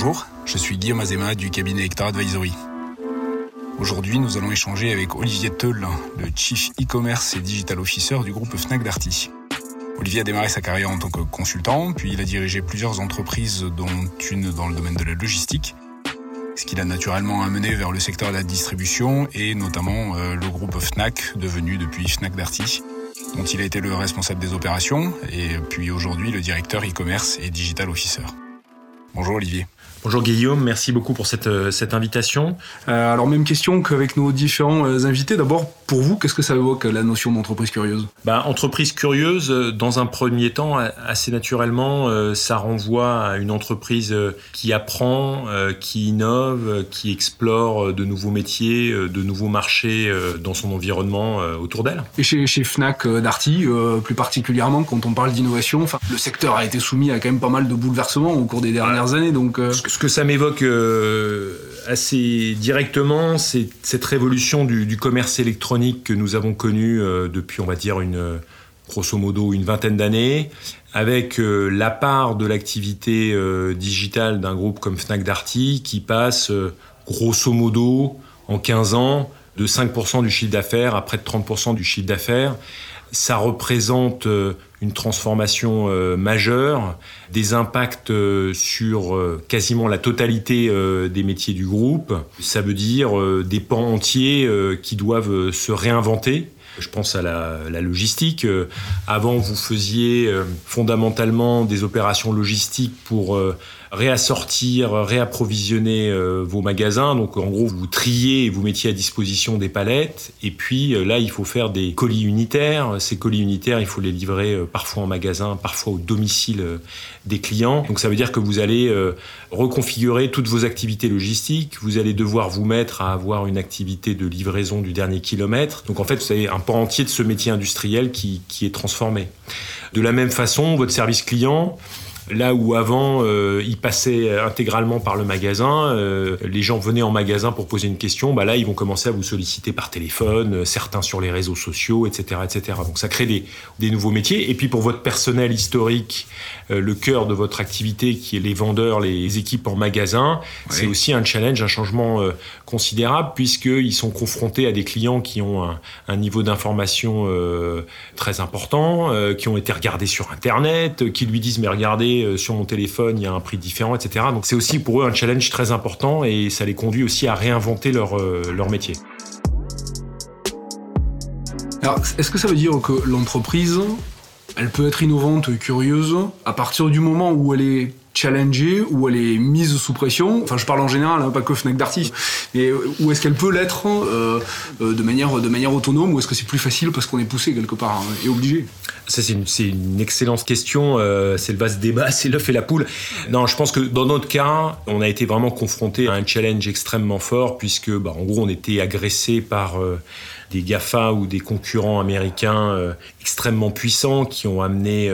Bonjour, je suis Guillaume Azema du cabinet Hector Advisory. Aujourd'hui, nous allons échanger avec Olivier Teul, le Chief e-commerce et digital officer du groupe Fnac Darty. Olivier a démarré sa carrière en tant que consultant, puis il a dirigé plusieurs entreprises, dont une dans le domaine de la logistique, ce qui l'a naturellement amené vers le secteur de la distribution et notamment euh, le groupe Fnac, devenu depuis Fnac Darty, dont il a été le responsable des opérations et puis aujourd'hui le directeur e-commerce et digital officer. Bonjour Olivier. Bonjour Guillaume, merci beaucoup pour cette, euh, cette invitation. Euh, alors même question qu'avec nos différents euh, invités. D'abord, pour vous, qu'est-ce que ça évoque la notion d'entreprise curieuse? Bah, Entreprise curieuse, dans un premier temps, assez naturellement, ça renvoie à une entreprise qui apprend, qui innove, qui explore de nouveaux métiers, de nouveaux marchés dans son environnement autour d'elle. Et chez, chez Fnac Darty, plus particulièrement, quand on parle d'innovation, le secteur a été soumis à quand même pas mal de bouleversements au cours des dernières années. Donc, ce que ça m'évoque euh, assez directement, c'est cette révolution du, commerce électronique que nous avons connu euh, depuis, on va dire, une, grosso modo, une vingtaine d'années, avec euh, la part de l'activité digitale d'un groupe comme Fnac Darty qui passe, grosso modo, en 15 ans, de 5% du chiffre d'affaires à près de 30% du chiffre d'affaires. Ça représente euh, une transformation euh, majeure, des impacts euh, sur quasiment la totalité des métiers du groupe. Ça veut dire des pans entiers qui doivent se réinventer. Je pense à la logistique. Avant, vous faisiez fondamentalement des opérations logistiques pour réassortir, réapprovisionner euh, vos magasins. Donc en gros, vous triez et vous mettiez à disposition des palettes. Et puis euh, là, il faut faire des colis unitaires. Ces colis unitaires, il faut les livrer euh, parfois en magasin, parfois au domicile des clients. Donc ça veut dire que vous allez reconfigurer toutes vos activités logistiques. Vous allez devoir vous mettre à avoir une activité de livraison du dernier kilomètre. Donc en fait, vous avez un pan entier de ce métier industriel qui, qui est transformé. De la même façon, votre service client, Là où avant, euh, ils passaient intégralement par le magasin, euh, les gens venaient en magasin pour poser une question, bah là, ils vont commencer à vous solliciter par téléphone, euh, certains sur les réseaux sociaux, etc. etc. Donc ça crée des, des nouveaux métiers. Et puis pour votre personnel historique, euh, le cœur de votre activité, qui est les vendeurs, les équipes en magasin, c'est aussi un challenge, un changement considérable, puisqu'ils sont confrontés à des clients qui ont un, un niveau d'information très important, qui ont été regardés sur Internet, qui lui disent, mais regardez, euh, sur mon téléphone, il y a un prix différent, etc. Donc c'est aussi pour eux un challenge très important et ça les conduit aussi à réinventer leur, euh, leur métier. Alors, est-ce que ça veut dire que l'entreprise, elle peut être innovante, curieuse, à partir du moment où elle est challengée, où elle est mise sous pression, enfin je parle en général, hein, pas que Fnac Darty, mais où est-ce qu'elle peut l'être euh, de, manière, de manière autonome, ou est-ce que c'est plus facile parce qu'on est poussé quelque part hein, et obligé? Ça, c'est une, excellente question. Euh, c'est le vaste débat, c'est l'œuf et la poule. Non, je pense que dans notre cas, on a été vraiment confronté à un challenge extrêmement fort, puisque, bah, en gros, on était agressé par euh, des GAFA ou des concurrents américains euh, extrêmement puissants qui ont amené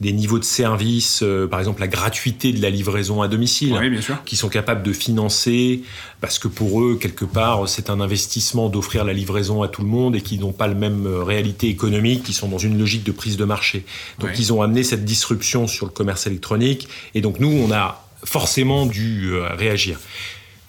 des niveaux de service, par exemple la gratuité de la livraison à domicile, qui sont capables de financer, parce que pour eux, quelque part, c'est un investissement d'offrir la livraison à tout le monde et qui n'ont pas la même réalité économique, qui sont dans une logique de prise de marché. Donc ils ont amené cette disruption sur le commerce électronique et donc nous, on a forcément dû euh, réagir.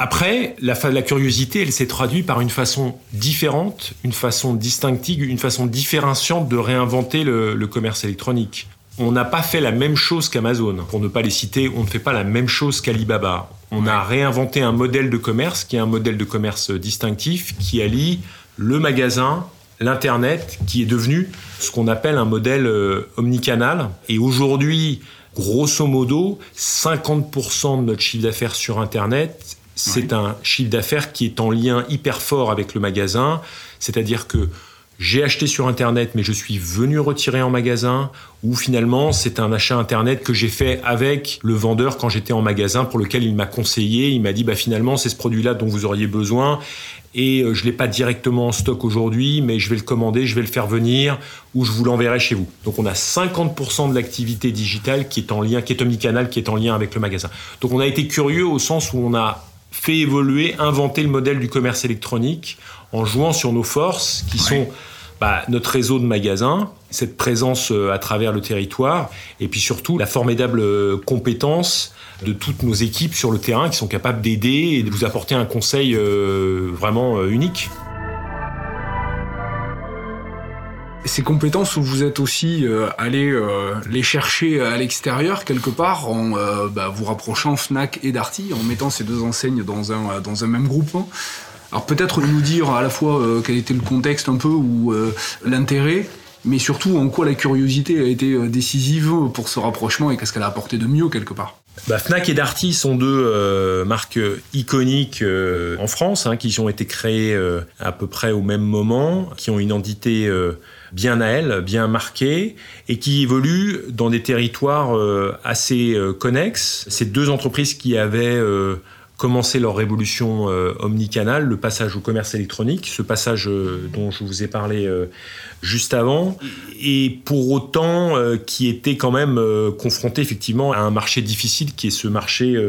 Après, la, curiosité, elle s'est traduite par une façon différente, une façon distinctive, une façon différenciante de réinventer le, commerce électronique. On n'a pas fait la même chose qu'Amazon. Pour ne pas les citer, on ne fait pas la même chose qu'Alibaba. On a réinventé un modèle de commerce qui est un modèle de commerce distinctif qui allie le magasin l'Internet qui est devenu ce qu'on appelle un modèle euh, omnicanal. Et aujourd'hui, grosso modo, 50% de notre chiffre d'affaires sur Internet, c'est un chiffre d'affaires qui est en lien hyper fort avec le magasin. C'est-à-dire que j'ai acheté sur Internet, mais je suis venu retirer en magasin, ou finalement c'est un achat Internet que j'ai fait avec le vendeur quand j'étais en magasin, pour lequel il m'a conseillé, il m'a dit bah finalement c'est ce produit-là dont vous auriez besoin, et euh, je l'ai pas directement en stock aujourd'hui, mais je vais le commander, je vais le faire venir, ou je vous l'enverrai chez vous. Donc on a 50% de l'activité digitale qui est en lien, qui est omnicanal, qui est en lien avec le magasin. Donc on a été curieux au sens où on a fait évoluer, inventer le modèle du commerce électronique en jouant sur nos forces qui sont bah, notre réseau de magasins, cette présence à travers le territoire, et puis surtout la formidable compétence de toutes nos équipes sur le terrain qui sont capables d'aider et de vous apporter un conseil vraiment unique. Ces compétences où vous êtes aussi euh, allé euh, les chercher à l'extérieur quelque part en euh, bah, vous rapprochant Fnac et Darty en mettant ces deux enseignes dans un dans un même groupe. Alors peut-être nous dire à la fois quel était le contexte un peu ou l'intérêt, mais surtout en quoi la curiosité a été décisive pour ce rapprochement et qu'est-ce qu'elle a apporté de mieux quelque part. Bah, Fnac et Darty sont deux marques iconiques en France, hein, qui ont été créées à peu près au même moment, qui ont une identité bien à elle, bien marquée, et qui évolue dans des territoires euh, assez euh, connexes. Ces deux entreprises qui avaient euh, commencé leur révolution omnicanale, le passage au commerce électronique, ce passage dont je vous ai parlé juste avant, et pour autant qui était quand même confronté effectivement à un marché difficile qui est ce marché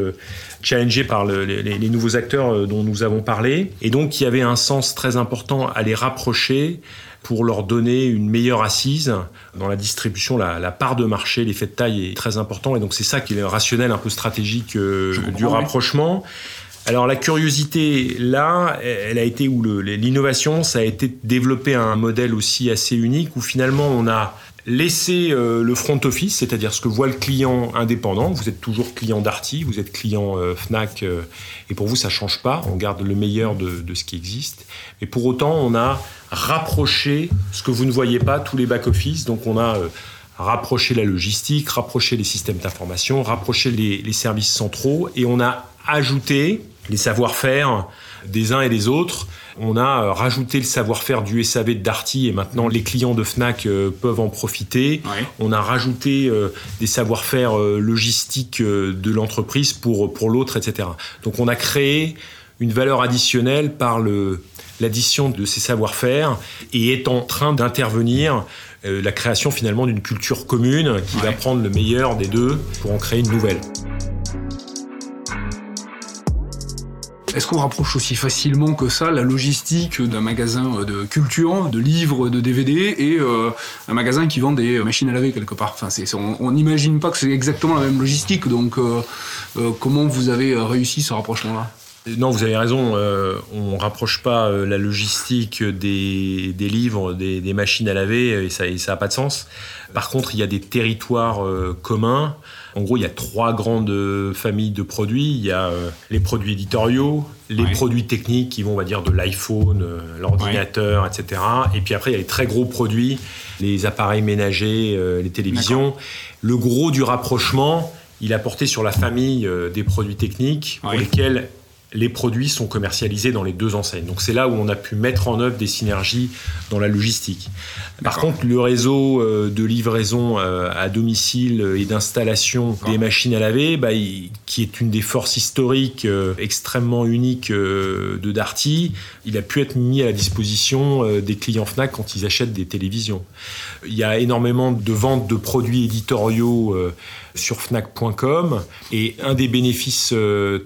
challengé par les, les, nouveaux acteurs dont nous avons parlé, et donc qui avait un sens très important à les rapprocher pour leur donner une meilleure assise. Dans la distribution, la, part de marché, l'effet de taille est très important. Et donc c'est ça qui est le rationnel un peu stratégique euh, du rapprochement. Alors la curiosité, là, elle a été où l'innovation, ça a été développer un modèle aussi assez unique où finalement on a laissé euh, le front office, c'est-à-dire ce que voit le client indépendant. Vous êtes toujours client Darty, vous êtes client euh, Fnac, et pour vous ça change pas. On garde le meilleur de, de ce qui existe. Mais pour autant, on a rapprocher ce que vous ne voyez pas, tous les back-office. Donc on a euh, rapproché la logistique, rapproché les systèmes d'information, rapproché les, services centraux et on a ajouté les savoir-faire des uns et des autres. On a euh, rajouté le savoir-faire du SAV de Darty et maintenant les clients de Fnac euh, peuvent en profiter. On a rajouté des savoir-faire logistiques de l'entreprise pour, pour l'autre, etc. Donc on a créé une valeur additionnelle par le, l'addition de ces savoir-faire et est en train d'intervenir euh, la création finalement d'une culture commune qui va prendre le meilleur des deux pour en créer une nouvelle. Est-ce qu'on rapproche aussi facilement que ça la logistique d'un magasin de culture, de livres, de DVD et euh, un magasin qui vend des machines à laver quelque part? Enfin, On n'imagine pas que c'est exactement la même logistique, donc euh, comment vous avez réussi ce rapprochement-là? Non, vous avez raison. Euh, on rapproche pas euh, la logistique des, livres, des, machines à laver, et ça n'a pas de sens. Par contre, il y a des territoires euh, communs. En gros, il y a trois grandes familles de produits. Il y a les produits éditoriaux, les produits techniques qui vont, on va dire, de l'iPhone, l'ordinateur, etc. Et puis après, il y a les très gros produits, les appareils ménagers, les télévisions. Le gros du rapprochement, il a porté sur la famille des produits techniques pour lesquels les produits sont commercialisés dans les deux enseignes. Donc c'est là où on a pu mettre en œuvre des synergies dans la logistique. Par contre, le réseau euh, de livraison euh, à domicile et d'installation des machines à laver, bah, qui est une des forces historiques euh, extrêmement uniques de Darty, il a pu être mis à la disposition des clients Fnac quand ils achètent des télévisions. Il y a énormément de ventes de produits éditoriaux sur Fnac.com et un des bénéfices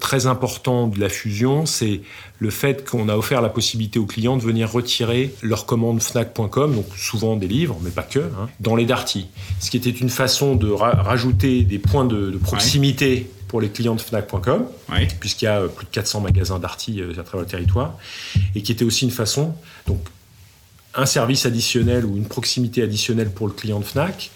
très importants de la fusion, c'est le fait qu'on a offert la possibilité aux clients de venir retirer leur commande Fnac.com, donc souvent des livres, mais pas que, hein, dans les Darty. Ce qui était une façon de rajouter des points de, proximité pour les clients de Fnac.com, puisqu'il y a euh, plus de 400 magasins Darty euh, à travers le territoire, et qui était aussi une façon, donc un service additionnel ou une proximité additionnelle pour le client de Fnac,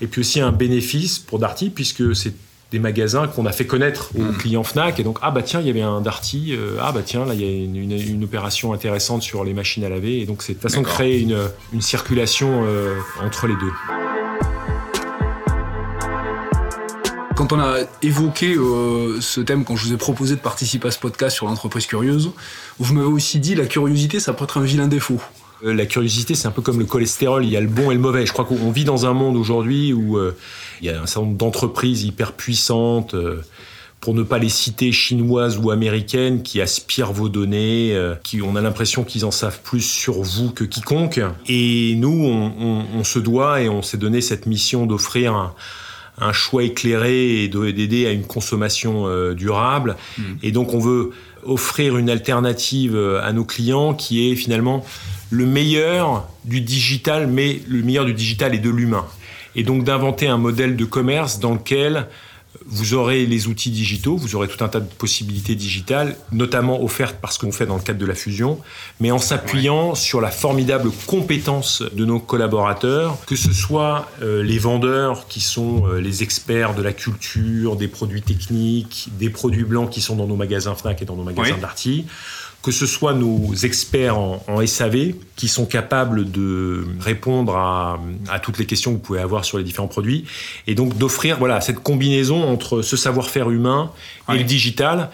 et puis aussi un bénéfice pour Darty, puisque c'est des magasins qu'on a fait connaître aux hmm. clients Fnac et donc ah bah tiens il y avait un Darty euh, ah bah tiens là il y a une, opération intéressante sur les machines à laver et donc c'est de façon de créer une, une circulation euh, entre les deux. Quand on a évoqué euh, ce thème, quand je vous ai proposé de participer à ce podcast sur l'entreprise curieuse, vous m'avez aussi dit la curiosité, ça peut être un vilain défaut. Euh, la curiosité, c'est un peu comme le cholestérol, il y a le bon et le mauvais. Je crois qu'on vit dans un monde aujourd'hui où euh, il y a un certain nombre d'entreprises hyper puissantes, euh, pour ne pas les citer chinoises ou américaines, qui aspirent vos données, qui on a l'impression qu'ils en savent plus sur vous que quiconque. Et nous, on, se doit et on s'est donné cette mission d'offrir un, choix éclairé et d'aider à une consommation durable. Hmm. Et donc on veut offrir une alternative à nos clients qui est finalement le meilleur du digital, mais le meilleur du digital et de l'humain. Et donc d'inventer un modèle de commerce dans lequel vous aurez les outils digitaux, vous aurez tout un tas de possibilités digitales, notamment offertes par ce qu'on fait dans le cadre de la fusion, mais en s'appuyant sur la formidable compétence de nos collaborateurs, que ce soit euh, les vendeurs qui sont euh, les experts de la culture, des produits techniques, des produits blancs qui sont dans nos magasins Fnac et dans nos magasins Darty, que ce soit nos experts en, SAV qui sont capables de répondre à, toutes les questions que vous pouvez avoir sur les différents produits et donc d'offrir voilà cette combinaison entre ce savoir-faire humain et le digital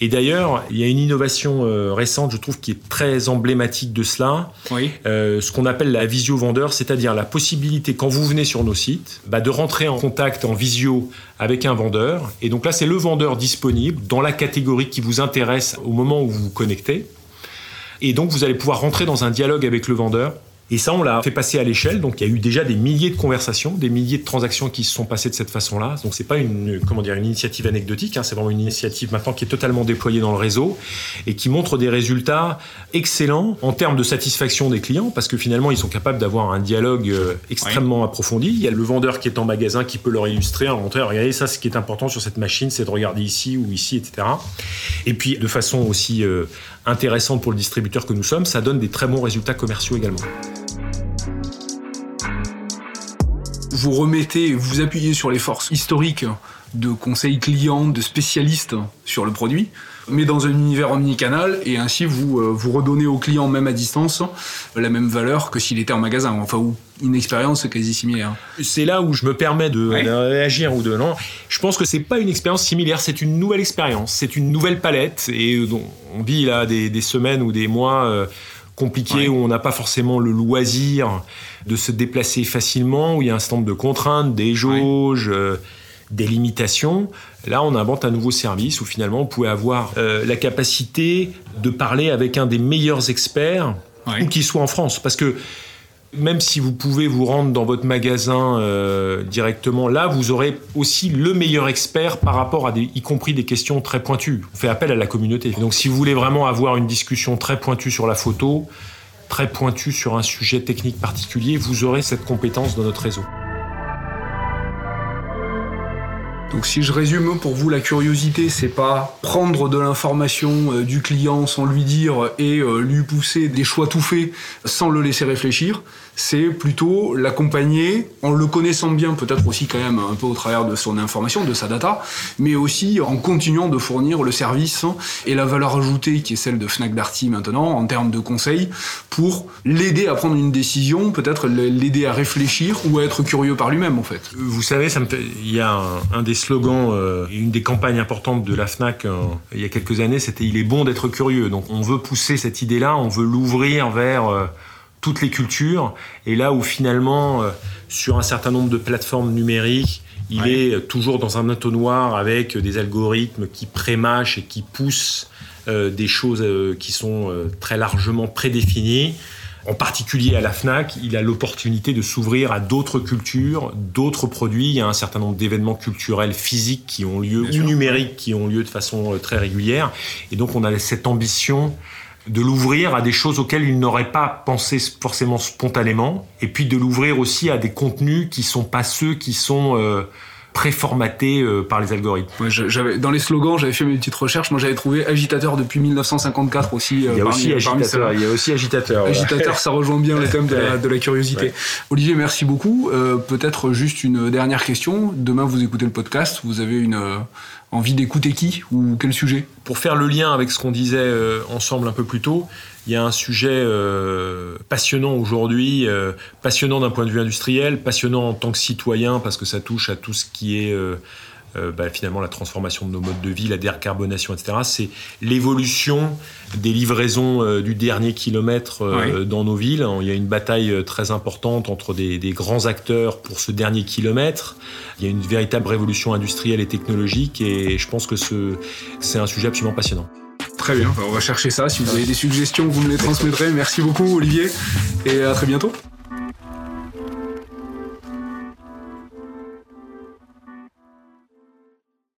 et d'ailleurs, il y a une innovation euh, récente, je trouve, qui est très emblématique de cela. Oui. Euh, ce qu'on appelle la visio vendeur, c'est-à-dire la possibilité, quand vous venez sur nos sites, bah, de rentrer en contact en visio avec un vendeur. Et donc là, c'est le vendeur disponible dans la catégorie qui vous intéresse au moment où vous vous connectez. Et donc, vous allez pouvoir rentrer dans un dialogue avec le vendeur et ça, on l'a fait passer à l'échelle. Donc, il y a eu déjà des milliers de conversations, des milliers de transactions qui se sont passées de cette façon-là. Donc, c'est pas une, comment dire, une initiative anecdotique. Hein, c'est vraiment une initiative maintenant qui est totalement déployée dans le réseau et qui montre des résultats excellents en termes de satisfaction des clients parce que finalement, ils sont capables d'avoir un dialogue euh, extrêmement approfondi. Il y a le vendeur qui est en magasin qui peut leur illustrer, en montrer, regardez, ça, ce qui est important sur cette machine, c'est de regarder ici ou ici, etc. Et puis, de façon aussi euh, intéressante pour le distributeur que nous sommes, ça donne des très bons résultats commerciaux également. Vous remettez, vous appuyez sur les forces historiques de conseils clients, de spécialistes sur le produit, mais dans un univers omnicanal, et ainsi vous, euh, vous redonnez au client, même à distance, la même valeur que s'il était en magasin, enfin, ou une expérience quasi similaire. C'est là où je me permets de, réagir ou de non. Je pense que c'est pas une expérience similaire, c'est une nouvelle expérience, c'est une nouvelle palette, et on vit là des, semaines ou des mois. Euh, compliqué, où on n'a pas forcément le loisir de se déplacer facilement, où il y a un certain nombre de contraintes, des jauges, euh, des limitations. Là, on invente un nouveau service où finalement on pouvait avoir euh, la capacité de parler avec un des meilleurs experts, ou qu'il soit en France. Parce que même si vous pouvez vous rendre dans votre magasin euh, directement, là, vous aurez aussi le meilleur expert par rapport à des, y compris des questions très pointues. On fait appel à la communauté. Donc, si vous voulez vraiment avoir une discussion très pointue sur la photo, très pointue sur un sujet technique particulier, vous aurez cette compétence dans notre réseau. Donc si je résume pour vous la curiosité, c'est pas prendre de l'information euh, du client sans lui dire et euh, lui pousser des choix tout faits sans le laisser réfléchir, c'est plutôt l'accompagner en le connaissant bien, peut-être aussi quand même un peu au travers de son information, de sa data, mais aussi en continuant de fournir le service et la valeur ajoutée qui est celle de Fnac Darty maintenant en termes de conseils pour l'aider à prendre une décision, peut-être l'aider à réfléchir ou à être curieux par lui-même en fait. Vous savez, il y a un, des slogans, euh, une des campagnes importantes de la Fnac euh, il y a quelques années, c'était il est bon d'être curieux. Donc on veut pousser cette idée-là, on veut l'ouvrir vers euh, toutes les cultures. Et là où finalement, sur un certain nombre de plateformes numériques, il est toujours dans un entonnoir avec des algorithmes qui prémâchent et qui poussent des choses qui sont très largement prédéfinies. En particulier à la FNAC, il a l'opportunité de s'ouvrir à d'autres cultures, d'autres produits. Il y a un certain nombre d'événements culturels physiques qui ont lieu, ou numériques qui ont lieu de façon très régulière. Et donc on a cette ambition de l'ouvrir à des choses auxquelles il n'aurait pas pensé forcément spontanément, et puis de l'ouvrir aussi à des contenus qui sont pas ceux qui sont euh, préformatés euh, par les algorithmes. j'avais, dans les slogans, j'avais fait mes petites recherches. Moi, j'avais trouvé agitateur depuis 1954 aussi. Euh, il y a aussi agitateur. Il y a aussi agitateur. Agitateur, ça rejoint bien le thème de, la, curiosité. Olivier, merci beaucoup. peut-être juste une dernière question. Demain, vous écoutez le podcast. Vous avez une envie d'écouter qui ou quel sujet? Pour faire le lien avec ce qu'on disait euh, ensemble un peu plus tôt, il y a un sujet euh, passionnant aujourd'hui, euh, passionnant d'un point de vue industriel, passionnant en tant que citoyen parce que ça touche à tout ce qui est euh, bah, finalement la transformation de nos modes de vie, la décarbonation, etc. C'est l'évolution des livraisons euh, du dernier kilomètre euh, dans nos villes. Il y a une bataille très importante entre des, grands acteurs pour ce dernier kilomètre. Il y a une véritable révolution industrielle et technologique et je pense que c'est un sujet absolument passionnant. Très bien, on va chercher ça. Si vous avez des suggestions, vous me les transmettrez. Merci beaucoup Olivier et à très bientôt.